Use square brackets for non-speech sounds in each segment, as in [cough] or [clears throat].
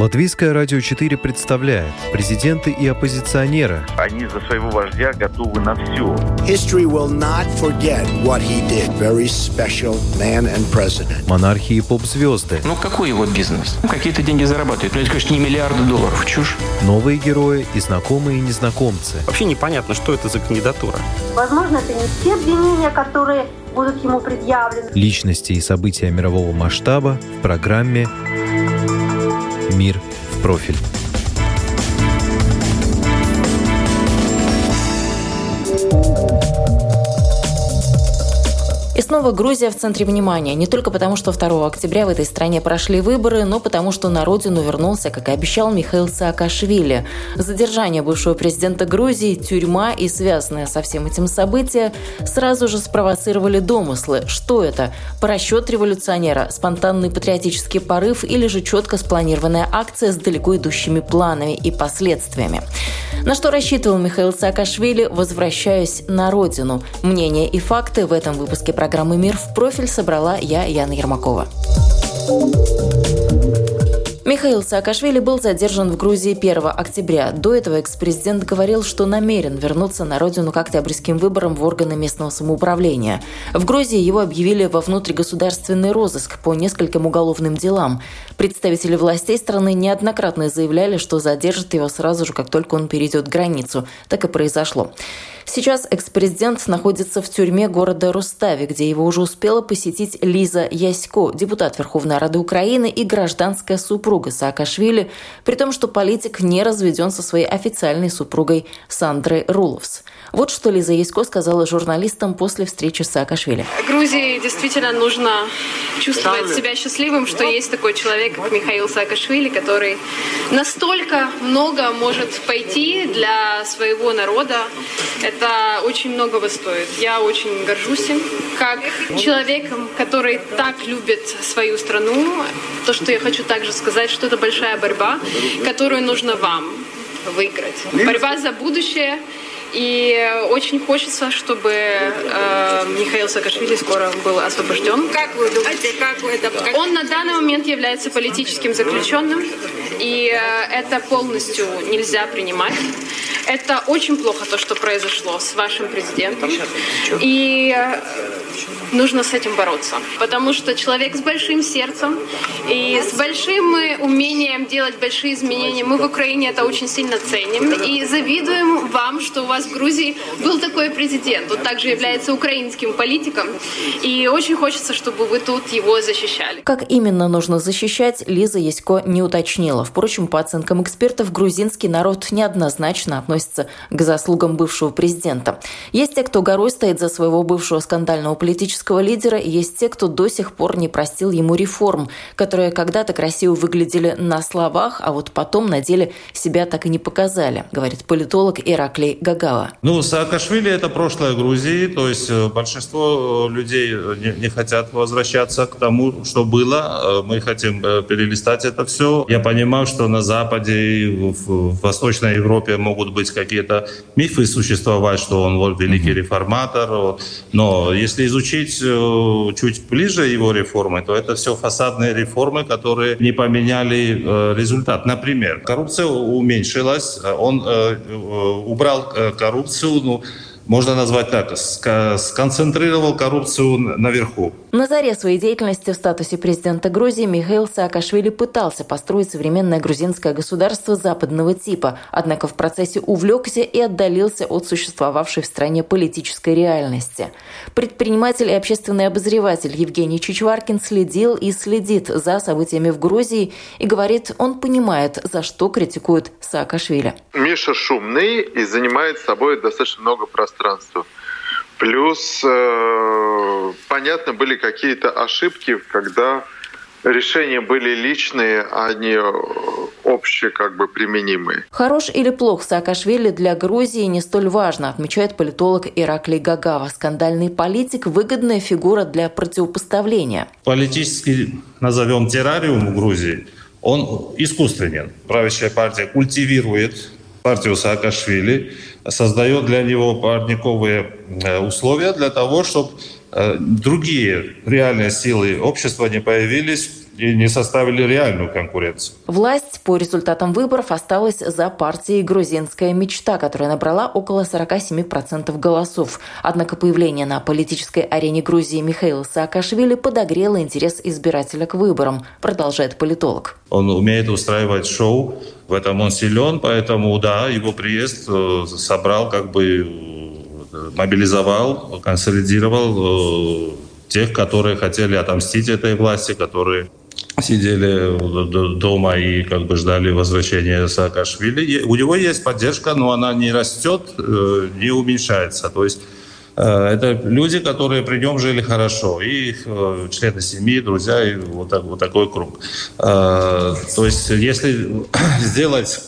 Латвийское радио 4 представляет президенты и оппозиционеры. Они за своего вождя готовы на все. History will not forget what he did. Very special man and president. Монархии и поп-звезды. Ну, какой его бизнес? Ну, какие-то деньги зарабатывают. Ну, это, конечно, не миллиарды долларов. Чушь. Новые герои и знакомые и незнакомцы. Вообще непонятно, что это за кандидатура. Возможно, это не те обвинения, которые будут ему предъявлены. Личности и события мирового масштаба в программе «Мир в профиль». Снова Грузия в центре внимания. Не только потому, что 2 октября в этой стране прошли выборы, но потому, что на родину вернулся, как и обещал Михаил Саакашвили. Задержание бывшего президента Грузии, тюрьма и связанное со всем этим события сразу же спровоцировали домыслы. Что это? Просчет революционера, спонтанный патриотический порыв или же четко спланированная акция с далеко идущими планами и последствиями? На что рассчитывал Михаил Саакашвили, возвращаясь на родину? Мнения и факты в этом выпуске программы «Мир в профиль» собрала я, Яна Ермакова. Михаил Саакашвили был задержан в Грузии 1 октября. До этого экс-президент говорил, что намерен вернуться на родину к октябрьским выборам в органы местного самоуправления. В Грузии его объявили во внутригосударственный розыск по нескольким уголовным делам. Представители властей страны неоднократно заявляли, что задержат его сразу же, как только он перейдет границу. Так и произошло. Сейчас экс-президент находится в тюрьме города Рустави, где его уже успела посетить Лиза Ясько, депутат Верховной Рады Украины и гражданская супруга Саакашвили, при том, что политик не разведен со своей официальной супругой Сандрой Руловс. Вот что Лиза Ясько сказала журналистам после встречи с Саакашвили. Грузии действительно нужно чувствовать себя счастливым, что есть такой человек, как Михаил Саакашвили, который настолько много может пойти для своего народа. Это очень многого стоит. Я очень горжусь им. Как человеком, который так любит свою страну, то, что я хочу также сказать, что это большая борьба, которую нужно вам выиграть. Борьба за будущее – и очень хочется, чтобы э, Михаил Саакашвили скоро был освобожден. Как вы думаете, как вы это... Как... Он на данный момент является политическим заключенным, и э, это полностью нельзя принимать. Это очень плохо, то, что произошло с вашим президентом. И э, нужно с этим бороться. Потому что человек с большим сердцем и с большим умением делать большие изменения, мы в Украине это очень сильно ценим. И завидуем вам, что у вас в Грузии был такой президент. Он также является украинским политиком. И очень хочется, чтобы вы тут его защищали. Как именно нужно защищать, Лиза Ясько не уточнила. Впрочем, по оценкам экспертов, грузинский народ неоднозначно относится к заслугам бывшего президента. Есть те, кто горой стоит за своего бывшего скандального политического лидера, и есть те, кто до сих пор не простил ему реформ, которые когда-то красиво выглядели на словах, а вот потом на деле себя так и не показали, говорит политолог Ираклий Гагава. Ну, Саакашвили – это прошлое Грузии, то есть э, большинство э, людей не, не хотят возвращаться к тому, что было. Э, мы хотим перелистать это все. Я понимаю, что на Западе, в, в Восточной Европе могут быть какие-то мифы существовать, что он вот великий реформатор. Но если изучить чуть ближе его реформы, то это все фасадные реформы, которые не поменяли результат. Например, коррупция уменьшилась, он убрал коррупцию, ну, можно назвать так, сконцентрировал коррупцию наверху. На заре своей деятельности в статусе президента Грузии Михаил Саакашвили пытался построить современное грузинское государство западного типа, однако в процессе увлекся и отдалился от существовавшей в стране политической реальности. Предприниматель и общественный обозреватель Евгений Чичваркин следил и следит за событиями в Грузии и говорит, он понимает, за что критикуют Саакашвили. Миша шумный и занимает собой достаточно много пространства. Плюс, э, понятно, были какие-то ошибки, когда решения были личные, а не общие, как бы применимые. Хорош или плох Саакашвили для Грузии не столь важно, отмечает политолог Ираклий Гагава. Скандальный политик – выгодная фигура для противопоставления. Политический, назовем, террариум в Грузии, он искусственен. Правящая партия культивирует партию Саакашвили, создает для него парниковые э, условия для того, чтобы э, другие реальные силы общества не появились и не составили реальную конкуренцию. Власть по результатам выборов осталась за партией «Грузинская мечта», которая набрала около 47% голосов. Однако появление на политической арене Грузии Михаила Саакашвили подогрело интерес избирателя к выборам, продолжает политолог. Он умеет устраивать шоу, в этом он силен, поэтому, да, его приезд э, собрал, как бы э, мобилизовал, консолидировал э, тех, которые хотели отомстить этой власти, которые сидели дома и как бы ждали возвращения Саакашвили. У него есть поддержка, но она не растет, не уменьшается. То есть Э, это люди, которые при нем жили хорошо, и их э, члены семьи, друзья, и вот, так, вот такой круг. Э, то есть, если [clears throat] сделать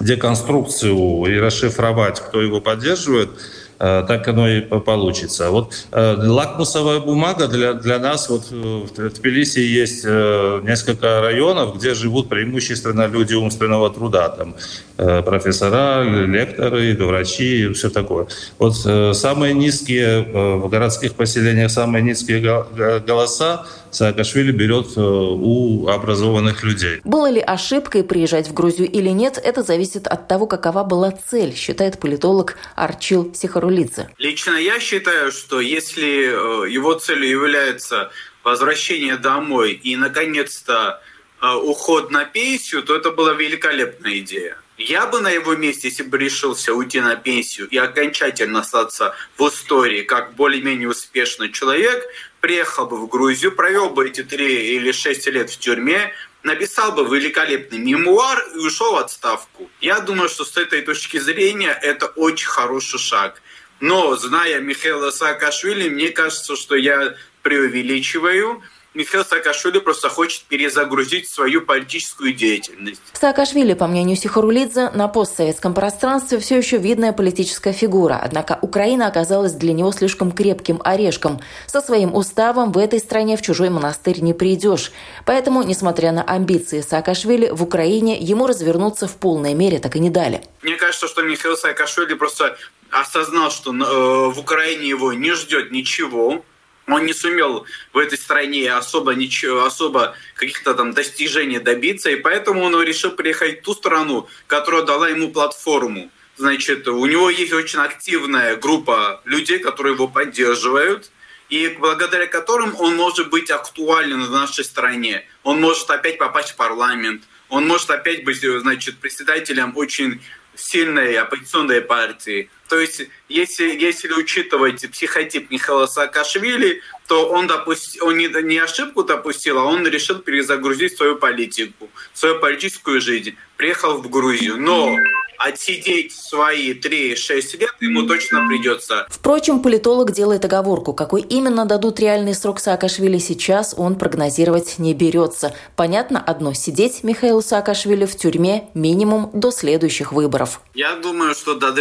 деконструкцию и расшифровать, кто его поддерживает, Э, так оно и получится. Вот э, лакмусовая бумага для, для нас, вот э, в Тбилиси есть несколько районов, где живут преимущественно люди умственного труда, там профессора, лекторы, врачи, все такое. Вот самые низкие в городских поселениях, самые низкие голоса Саакашвили берет э, у образованных людей. Было ли ошибкой приезжать в Грузию или нет, это зависит от того, какова была цель, считает политолог Арчил Сихарулидзе. Лично я считаю, что если э, его целью является возвращение домой и, наконец-то, э, уход на пенсию, то это была великолепная идея. Я бы на его месте, если бы решился уйти на пенсию и окончательно остаться в истории как более-менее успешный человек, приехал бы в Грузию, провел бы эти три или шесть лет в тюрьме, написал бы великолепный мемуар и ушел в отставку. Я думаю, что с этой точки зрения это очень хороший шаг. Но, зная Михаила Саакашвили, мне кажется, что я преувеличиваю – Михаил Саакашвили просто хочет перезагрузить свою политическую деятельность. Саакашвили, по мнению Сихарулидзе, на постсоветском пространстве все еще видная политическая фигура, однако Украина оказалась для него слишком крепким орешком. Со своим уставом в этой стране в чужой монастырь не придешь. Поэтому, несмотря на амбиции Саакашвили, в Украине ему развернуться в полной мере так и не дали. Мне кажется, что Михаил Саакашвили просто осознал, что э, в Украине его не ждет ничего, он не сумел в этой стране особо ничего, особо каких-то там достижений добиться, и поэтому он решил приехать в ту страну, которая дала ему платформу. Значит, у него есть очень активная группа людей, которые его поддерживают, и благодаря которым он может быть актуален в нашей стране. Он может опять попасть в парламент, он может опять быть, значит, председателем очень сильной оппозиционной партии. То есть, если, если учитывать психотип Михаила Саакашвили, то он, допусти, он не, не ошибку допустил, а он решил перезагрузить свою политику, свою политическую жизнь. Приехал в Грузию. Но отсидеть свои 3-6 лет ему точно придется. Впрочем, политолог делает оговорку. Какой именно дадут реальный срок Саакашвили сейчас, он прогнозировать не берется. Понятно одно – сидеть Михаилу Саакашвили в тюрьме минимум до следующих выборов. Я думаю, что до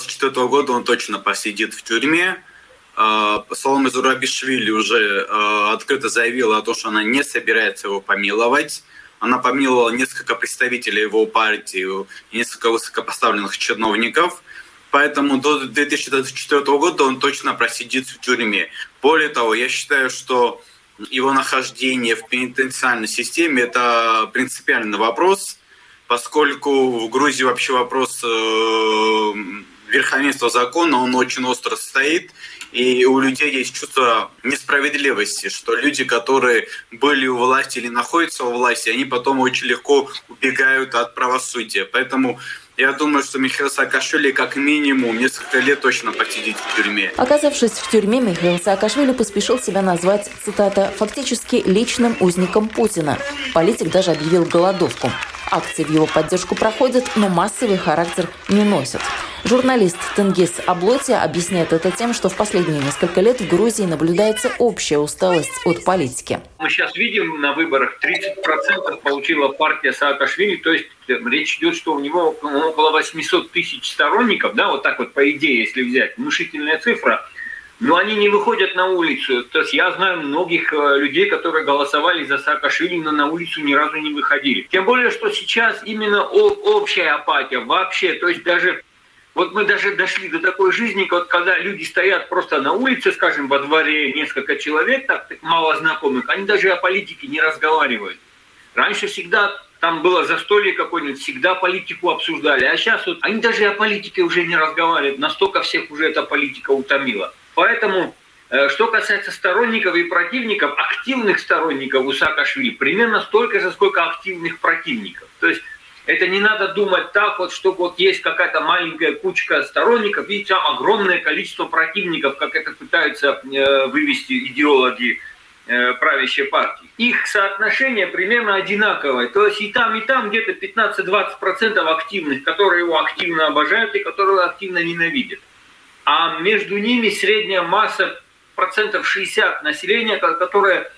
2024 года он точно посидит в тюрьме. А, Соломе Зурабишвили уже а, открыто заявила о том, что она не собирается его помиловать. Она помиловала несколько представителей его партии, несколько высокопоставленных чиновников. Поэтому до 2024 года он точно просидит в тюрьме. Более того, я считаю, что его нахождение в пенитенциальной системе – это принципиальный вопрос, поскольку в Грузии вообще вопрос э, верховенства закона, он очень остро стоит, и у людей есть чувство несправедливости, что люди, которые были у власти или находятся у власти, они потом очень легко убегают от правосудия. Поэтому я думаю, что Михаил Саакашвили как минимум несколько лет точно посидит в тюрьме. Оказавшись в тюрьме, Михаил Саакашвили поспешил себя назвать, цитата, «фактически личным узником Путина». Политик даже объявил голодовку. Акции в его поддержку проходят, но массовый характер не носят. Журналист Тенгиз Аблоти объясняет это тем, что в последние несколько лет в Грузии наблюдается общая усталость от политики. Мы сейчас видим на выборах 30% получила партия Саакашвили, то есть э, речь идет, что у него около 800 тысяч сторонников, да, вот так вот по идее, если взять, внушительная цифра – но они не выходят на улицу. То есть я знаю многих э, людей, которые голосовали за Саакашвили, но на улицу ни разу не выходили. Тем более, что сейчас именно общая апатия вообще, то есть даже Вот мы даже дошли до такой жизни, вот когда люди стоят просто на улице, скажем, во дворе, несколько человек, так мало знакомых, они даже о политике не разговаривают. Раньше всегда там было застолье какое-нибудь, всегда политику обсуждали. А сейчас вот они даже о политике уже не разговаривают. Настолько всех уже эта политика утомила. Поэтому, э, что касается сторонников и противников, активных сторонников у Саакашвили примерно столько же, сколько активных противников. То есть это не надо думать так, вот, что вот есть какая-то маленькая кучка сторонников и там огромное количество противников, как это пытаются э, вывести идеологи э, правящей партии. Их соотношение примерно одинаковое. То есть и там, и там где-то 15-20% активных, которые его активно обожают и которые активно ненавидят. А между ними средняя масса процентов 60 населения, которое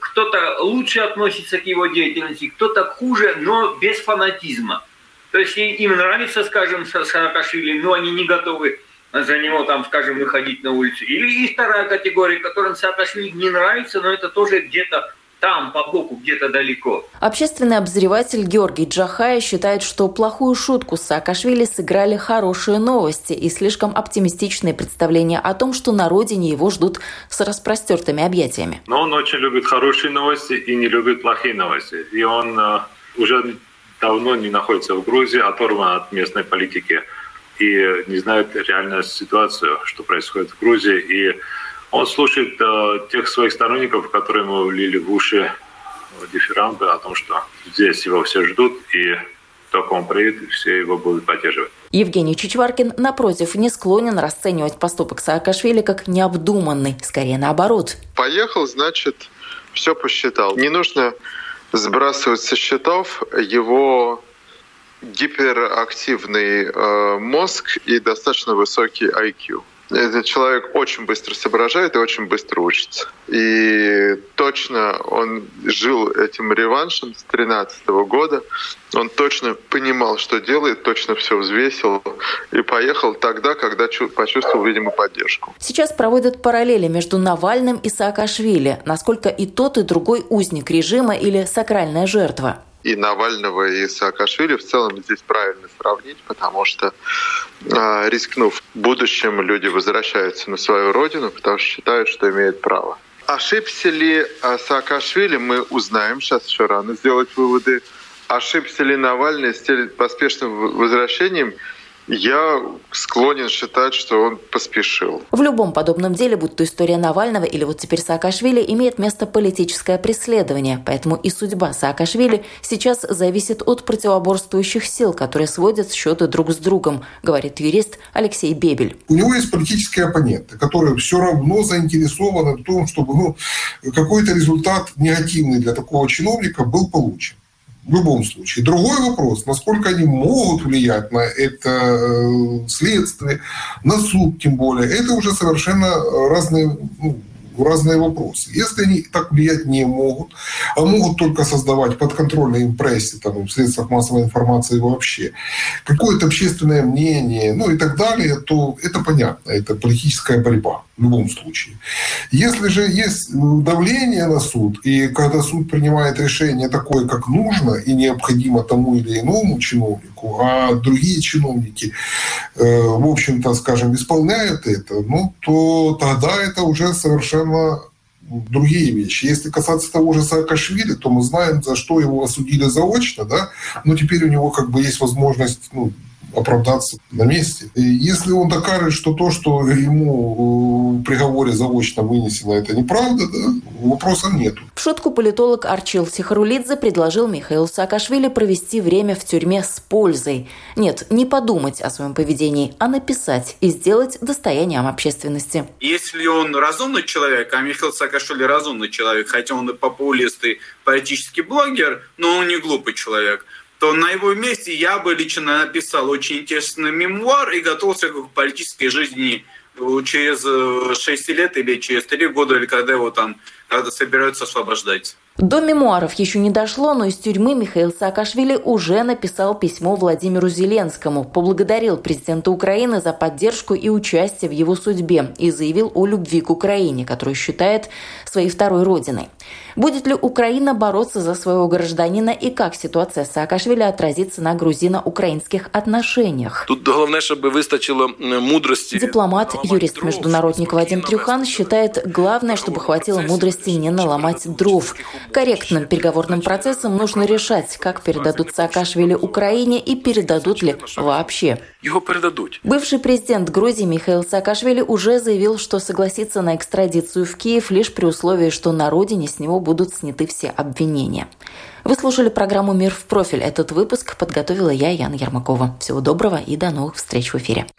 кто-то лучше относится к его деятельности, кто-то хуже, но без фанатизма. То есть им нравится, скажем, Саакашвили, но они не готовы за него, там, скажем, выходить на улицу. Или и вторая категория, которым Саакашвили не нравится, но это тоже где-то там, по боку, где-то далеко. Общественный обозреватель Георгий Джахая считает, что плохую шутку с Саакашвили сыграли хорошие новости и слишком оптимистичные представления о том, что на родине его ждут с распростертыми объятиями. Но он очень любит хорошие новости и не любит плохие новости. И он э, уже давно не находится в Грузии, оторван от местной политики и не знает реальную ситуацию, что происходит в Грузии. И он слушает э, тех своих сторонников, которые ему влили в уши дифирамбы о том, что здесь его все ждут, и только он приедет, все его будут поддерживать. Евгений Чичваркин, напротив, не склонен расценивать поступок Саакашвили как необдуманный, скорее наоборот. Поехал, значит, все посчитал. Не нужно сбрасывать со счетов его гиперактивный э, мозг и достаточно высокий IQ. Этот человек очень быстро соображает и очень быстро учится. И точно он жил этим реваншем с 2013 года. Он точно понимал, что делает, точно все взвесил и поехал тогда, когда почувствовал, видимо, поддержку. Сейчас проводят параллели между Навальным и Саакашвили. Насколько и тот, и другой узник режима или сакральная жертва и Навального, и Саакашвили в целом здесь правильно сравнить, потому что, э, рискнув будущем, люди возвращаются на свою родину, потому что считают, что имеют право. Ошибся ли Саакашвили, мы узнаем, сейчас еще рано сделать выводы. Ошибся ли Навальный с поспешным возвращением – я склонен считать, что он поспешил. В любом подобном деле, будь то история Навального или вот теперь Саакашвили, имеет место политическое преследование. Поэтому и судьба Саакашвили сейчас зависит от противоборствующих сил, которые сводят счеты друг с другом, говорит юрист Алексей Бебель. У него есть политические оппоненты, которые все равно заинтересованы в том, чтобы ну, какой-то результат негативный для такого чиновника был получен в любом случае. Другой вопрос, насколько они могут влиять на это э, следствие, на суд тем более, это уже совершенно разные ну, разные вопросы. Если они так влиять не могут, а могут только создавать подконтрольные им прессе, там, в средствах массовой информации вообще, какое-то общественное мнение, ну и так далее, то это понятно, это политическая борьба в любом случае. Если же есть давление на суд, и когда суд принимает решение такое, как нужно и необходимо тому или иному чиновнику, а другие чиновники, э, в общем-то, скажем, исполняют это, ну, то тогда это уже совершенно другие вещи. Если касаться того же Саакашвили, то мы знаем, за что его осудили заочно, да, но теперь у него как бы есть возможность ну, оправдаться на месте. И если он докажет, что то, что ему в приговоре заочно вынесено, это неправда, да, вопросов нет. В шутку политолог Арчил Сихарулидзе предложил Михаилу Саакашвили провести время в тюрьме с пользой. Нет, не подумать о своем поведении, а написать и сделать достоянием общественности. Если он разумный человек, а Михаил Саакашвили разумный человек, хотя он и популист, и политический блогер, но он не глупый человек – то на его месте я бы лично написал очень интересный мемуар и готовился к политической жизни через 6 лет или через 3 года, или когда его там собираются освобождать. До мемуаров еще не дошло, но из тюрьмы Михаил Саакашвили уже написал письмо Владимиру Зеленскому, поблагодарил президента Украины за поддержку и участие в его судьбе и заявил о любви к Украине, которую считает своей второй родиной. Будет ли Украина бороться за своего гражданина и как ситуация Саакашвили отразится на грузино-украинских отношениях? Тут главное, чтобы выстачило мудрости. Дипломат, юрист-международник Вадим Трюхан считает, главное, чтобы хватило мудрости не наломать дров. Корректным переговорным процессом нужно решать, как передадут Саакашвили Украине и передадут ли вообще. Его передадут. Бывший президент Грузии Михаил Саакашвили уже заявил, что согласится на экстрадицию в Киев лишь при условии, что на родине с него будут сняты все обвинения. Вы слушали программу «Мир в профиль». Этот выпуск подготовила я, Яна Ермакова. Всего доброго и до новых встреч в эфире.